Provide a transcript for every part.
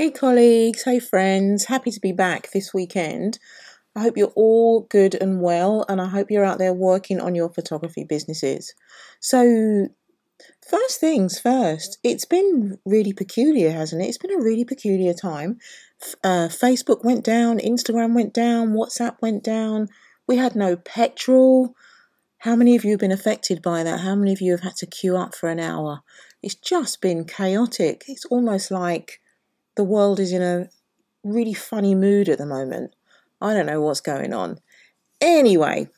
Hey, colleagues. Hey, friends. Happy to be back this weekend. I hope you're all good and well, and I hope you're out there working on your photography businesses. So, first things first, it's been really peculiar, hasn't it? It's been a really peculiar time. Uh, Facebook went down, Instagram went down, WhatsApp went down. We had no petrol. How many of you have been affected by that? How many of you have had to queue up for an hour? It's just been chaotic. It's almost like the world is in a really funny mood at the moment. I don't know what's going on. Anyway,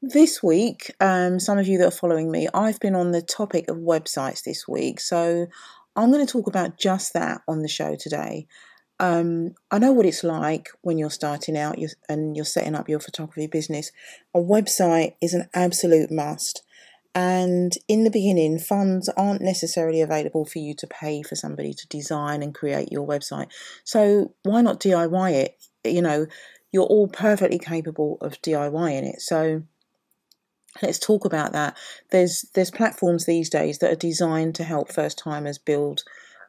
this week, um, some of you that are following me, I've been on the topic of websites this week. So I'm going to talk about just that on the show today. Um, I know what it's like when you're starting out and you're setting up your photography business. A website is an absolute must. And in the beginning, funds aren't necessarily available for you to pay for somebody to design and create your website. So why not DIY it? You know, you're all perfectly capable of DIYing it. So let's talk about that. There's there's platforms these days that are designed to help first timers build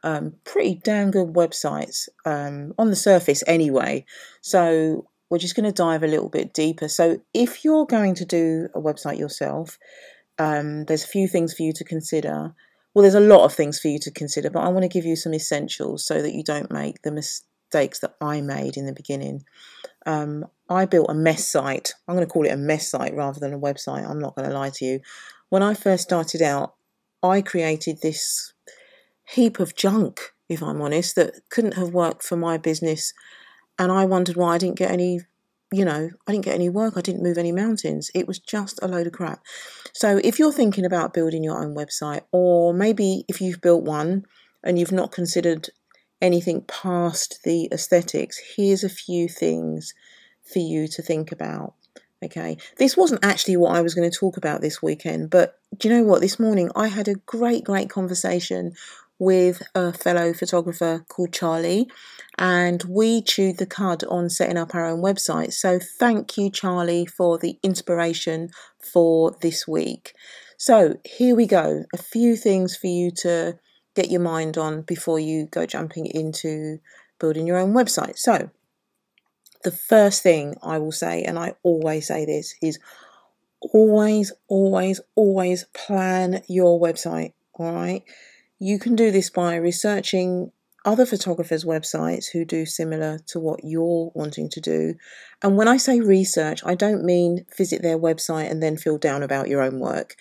um, pretty damn good websites um, on the surface anyway. So we're just going to dive a little bit deeper. So if you're going to do a website yourself, um, there's a few things for you to consider. Well, there's a lot of things for you to consider, but I want to give you some essentials so that you don't make the mistakes that I made in the beginning. Um, I built a mess site. I'm going to call it a mess site rather than a website. I'm not going to lie to you. When I first started out, I created this heap of junk, if I'm honest, that couldn't have worked for my business. And I wondered why I didn't get any, you know, I didn't get any work. I didn't move any mountains. It was just a load of crap. So if you're thinking about building your own website, or maybe if you've built one and you've not considered anything past the aesthetics, here's a few things for you to think about. Okay, this wasn't actually what I was going to talk about this weekend, but do you know what? This morning I had a great, great conversation with a fellow photographer called Charlie, and we chewed the cud on setting up our own website. So, thank you, Charlie, for the inspiration for this week. So, here we go a few things for you to get your mind on before you go jumping into building your own website. So, the first thing I will say, and I always say this, is always, always, always plan your website. All right. You can do this by researching other photographers' websites who do similar to what you're wanting to do. And when I say research, I don't mean visit their website and then feel down about your own work.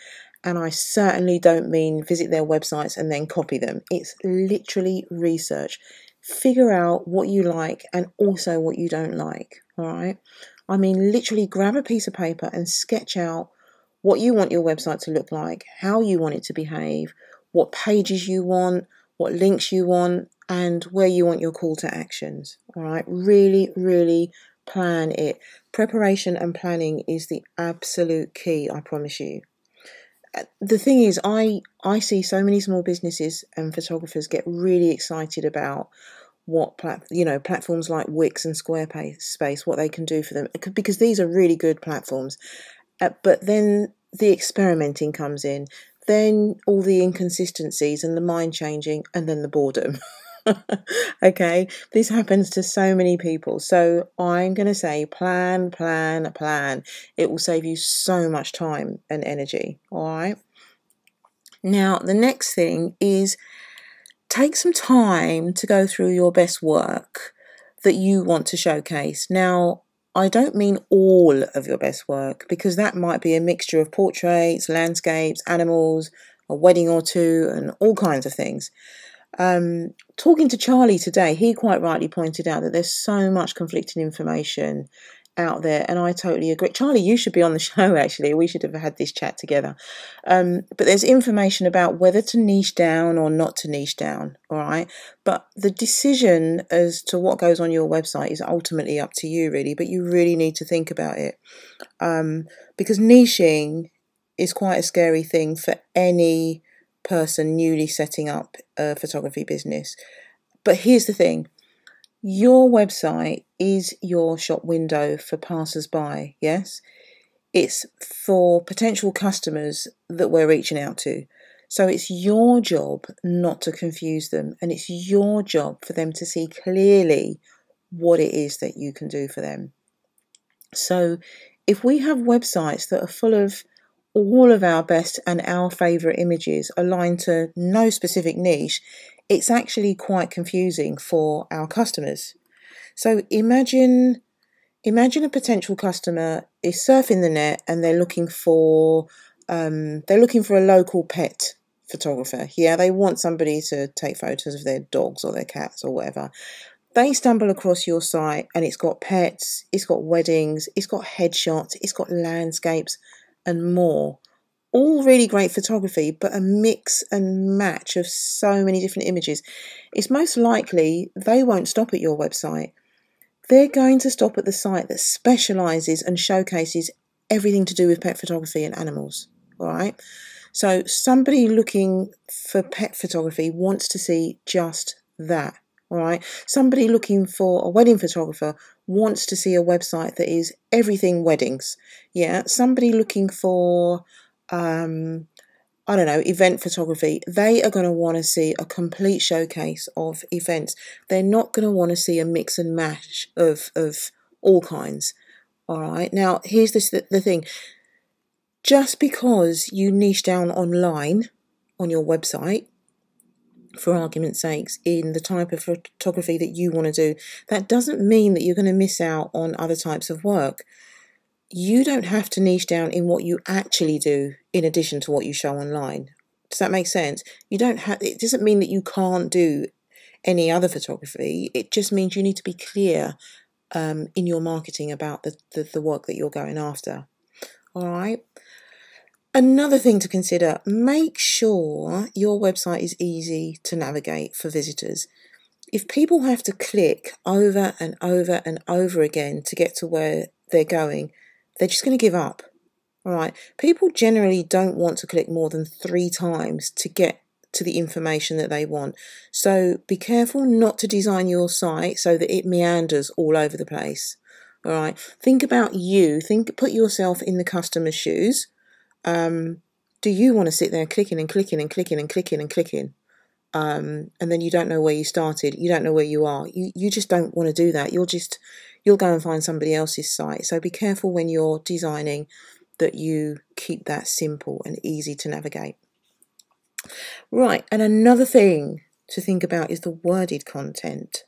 And I certainly don't mean visit their websites and then copy them. It's literally research. Figure out what you like and also what you don't like. All right. I mean, literally grab a piece of paper and sketch out what you want your website to look like, how you want it to behave, what pages you want, what links you want, and where you want your call to actions. All right, really, really plan it. Preparation and planning is the absolute key, I promise you. Uh, the thing is, I I see so many small businesses and photographers get really excited about what plat- you know platforms like Wix and Squarespace, what they can do for them, because these are really good platforms. Uh, but then the experimenting comes in then all the inconsistencies and the mind changing, and then the boredom. okay, this happens to so many people. So I'm going to say plan, plan, plan. It will save you so much time and energy. All right. Now, the next thing is take some time to go through your best work that you want to showcase. Now, I don't mean all of your best work because that might be a mixture of portraits, landscapes, animals, a wedding or two, and all kinds of things. Um, talking to Charlie today, he quite rightly pointed out that there's so much conflicting information out there, and I totally agree. Charlie, you should be on the show actually. We should have had this chat together. Um, but there's information about whether to niche down or not to niche down, all right? But the decision as to what goes on your website is ultimately up to you, really, but you really need to think about it. Um, because niching is quite a scary thing for any person newly setting up a photography business. But here's the thing your website is your shop window for passers by, yes? It's for potential customers that we're reaching out to. So it's your job not to confuse them, and it's your job for them to see clearly what it is that you can do for them. So if we have websites that are full of all of our best and our favourite images aligned to no specific niche, it's actually quite confusing for our customers. So imagine imagine a potential customer is surfing the net and they're looking for um, they're looking for a local pet photographer. Yeah, they want somebody to take photos of their dogs or their cats or whatever. They stumble across your site and it's got pets, it's got weddings, it's got headshots, it's got landscapes and more. All really great photography, but a mix and match of so many different images. It's most likely they won't stop at your website. They're going to stop at the site that specializes and showcases everything to do with pet photography and animals. All right. So somebody looking for pet photography wants to see just that. All right. Somebody looking for a wedding photographer wants to see a website that is everything weddings. Yeah. Somebody looking for, um, I don't know, event photography, they are going to want to see a complete showcase of events. They're not going to want to see a mix and match of, of all kinds. All right. Now, here's this, the, the thing just because you niche down online on your website, for argument's sakes, in the type of photography that you want to do, that doesn't mean that you're going to miss out on other types of work. You don't have to niche down in what you actually do in addition to what you show online. Does that make sense? You don't have it doesn't mean that you can't do any other photography. It just means you need to be clear um, in your marketing about the, the, the work that you're going after. All right. Another thing to consider make sure your website is easy to navigate for visitors. If people have to click over and over and over again to get to where they're going, they're just going to give up. Right. People generally don't want to click more than three times to get to the information that they want. So be careful not to design your site so that it meanders all over the place. All right. Think about you. Think, put yourself in the customer's shoes um, do you want to sit there clicking and clicking and clicking and clicking and clicking? Um, and then you don't know where you started, you don't know where you are. You you just don't want to do that. You'll just you'll go and find somebody else's site. So be careful when you're designing that you keep that simple and easy to navigate. Right, and another thing to think about is the worded content.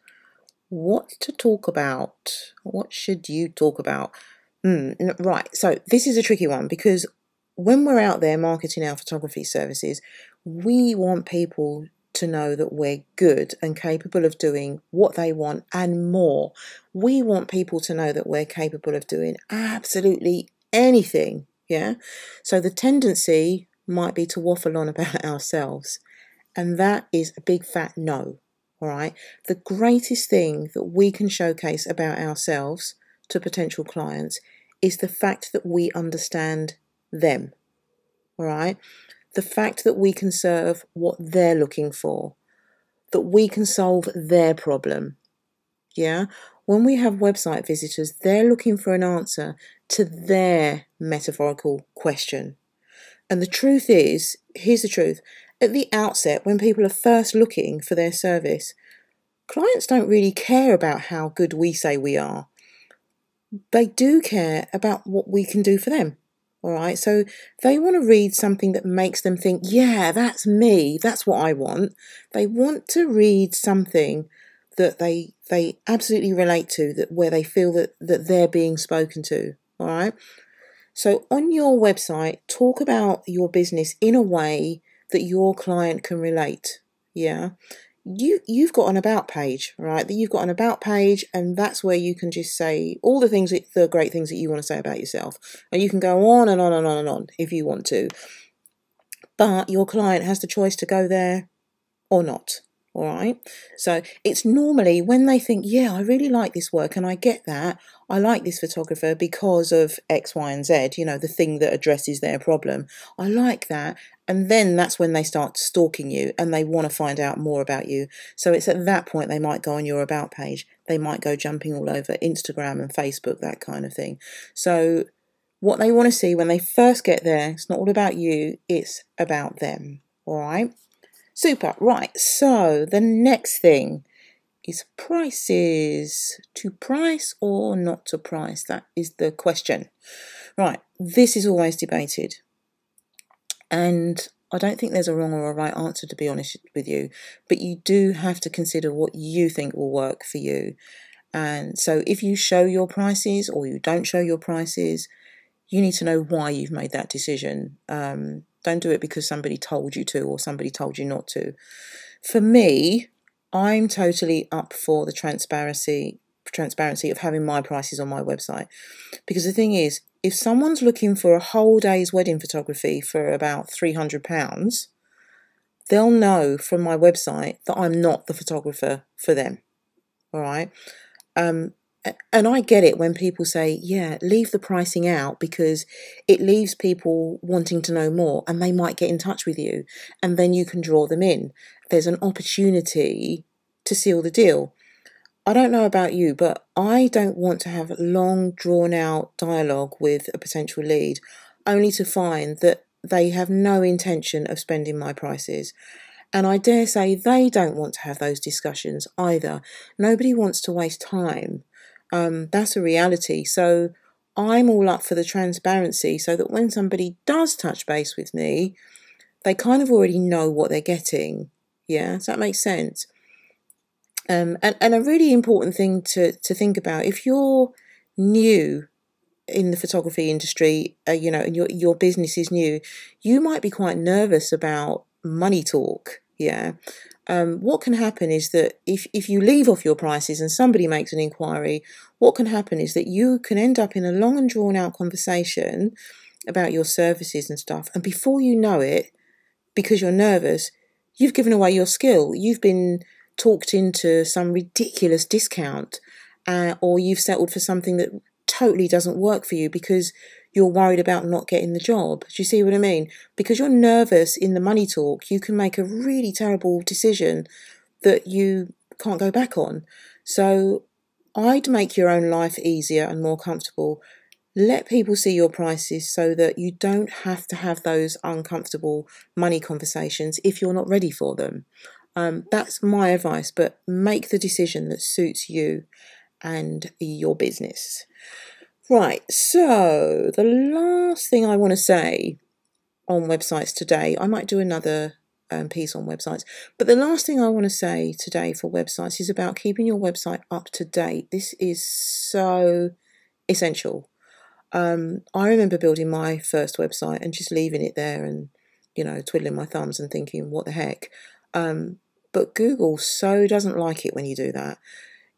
What to talk about? What should you talk about? Mm, right, so this is a tricky one because when we're out there marketing our photography services, we want people to know that we're good and capable of doing what they want and more. We want people to know that we're capable of doing absolutely anything. Yeah. So the tendency might be to waffle on about ourselves. And that is a big fat no. All right. The greatest thing that we can showcase about ourselves to potential clients is the fact that we understand them. All right. The fact that we can serve what they're looking for, that we can solve their problem. Yeah. When we have website visitors, they're looking for an answer to their metaphorical question. And the truth is, here's the truth at the outset, when people are first looking for their service, clients don't really care about how good we say we are. They do care about what we can do for them. All right. So they want to read something that makes them think, yeah, that's me. That's what I want. They want to read something that they they absolutely relate to that where they feel that that they're being spoken to. All right. So on your website, talk about your business in a way that your client can relate. Yeah you you've got an about page right that you've got an about page and that's where you can just say all the things that, the great things that you want to say about yourself and you can go on and on and on and on if you want to but your client has the choice to go there or not all right. So it's normally when they think, yeah, I really like this work and I get that. I like this photographer because of X, Y, and Z, you know, the thing that addresses their problem. I like that. And then that's when they start stalking you and they want to find out more about you. So it's at that point they might go on your about page. They might go jumping all over Instagram and Facebook, that kind of thing. So what they want to see when they first get there, it's not all about you, it's about them. All right. Super. Right. So the next thing is prices. To price or not to price? That is the question. Right. This is always debated. And I don't think there's a wrong or a right answer, to be honest with you. But you do have to consider what you think will work for you. And so if you show your prices or you don't show your prices, you need to know why you've made that decision. Um, don't do it because somebody told you to or somebody told you not to. For me, I'm totally up for the transparency transparency of having my prices on my website. Because the thing is, if someone's looking for a whole day's wedding photography for about £300, they'll know from my website that I'm not the photographer for them. All right. Um, and I get it when people say, yeah, leave the pricing out because it leaves people wanting to know more and they might get in touch with you and then you can draw them in. There's an opportunity to seal the deal. I don't know about you, but I don't want to have long, drawn out dialogue with a potential lead only to find that they have no intention of spending my prices. And I dare say they don't want to have those discussions either. Nobody wants to waste time. Um, that's a reality. So I'm all up for the transparency so that when somebody does touch base with me, they kind of already know what they're getting. Yeah, does that make sense? Um, and, and a really important thing to, to think about if you're new in the photography industry, uh, you know, and your, your business is new, you might be quite nervous about money talk. Yeah. Um, what can happen is that if, if you leave off your prices and somebody makes an inquiry, what can happen is that you can end up in a long and drawn out conversation about your services and stuff. And before you know it, because you're nervous, you've given away your skill. You've been talked into some ridiculous discount uh, or you've settled for something that totally doesn't work for you because you're worried about not getting the job. Do you see what I mean? Because you're nervous in the money talk, you can make a really terrible decision that you can't go back on. So I'd make your own life easier and more comfortable. Let people see your prices so that you don't have to have those uncomfortable money conversations if you're not ready for them. Um, that's my advice, but make the decision that suits you and your business. Right, so the last thing I want to say on websites today, I might do another um, piece on websites, but the last thing I want to say today for websites is about keeping your website up to date. This is so essential. Um, I remember building my first website and just leaving it there and, you know, twiddling my thumbs and thinking, what the heck? Um, but Google so doesn't like it when you do that.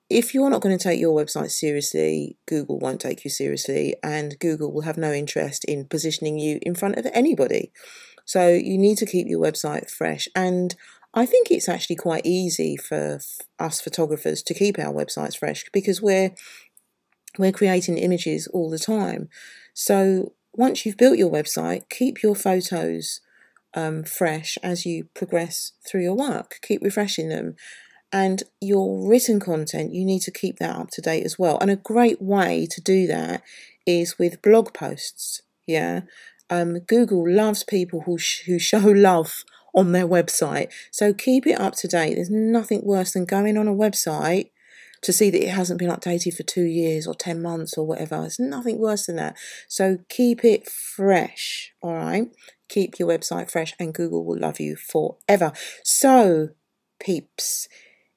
If you're not going to take your website seriously, Google won't take you seriously, and Google will have no interest in positioning you in front of anybody. So you need to keep your website fresh. And I think it's actually quite easy for us photographers to keep our websites fresh because we're we're creating images all the time. So once you've built your website, keep your photos um, fresh as you progress through your work. Keep refreshing them. And your written content, you need to keep that up to date as well. And a great way to do that is with blog posts. Yeah. Um, Google loves people who, sh- who show love on their website. So keep it up to date. There's nothing worse than going on a website to see that it hasn't been updated for two years or 10 months or whatever. It's nothing worse than that. So keep it fresh, all right? Keep your website fresh, and Google will love you forever. So, peeps,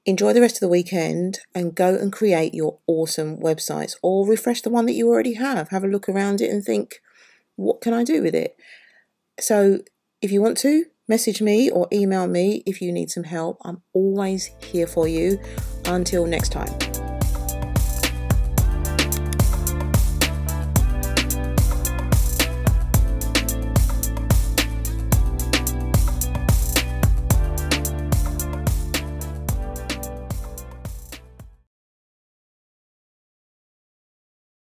enjoy the rest of the weekend and go and create your awesome websites or refresh the one that you already have. Have a look around it and think, what can I do with it? So, if you want to, message me or email me if you need some help. I'm always here for you. Until next time.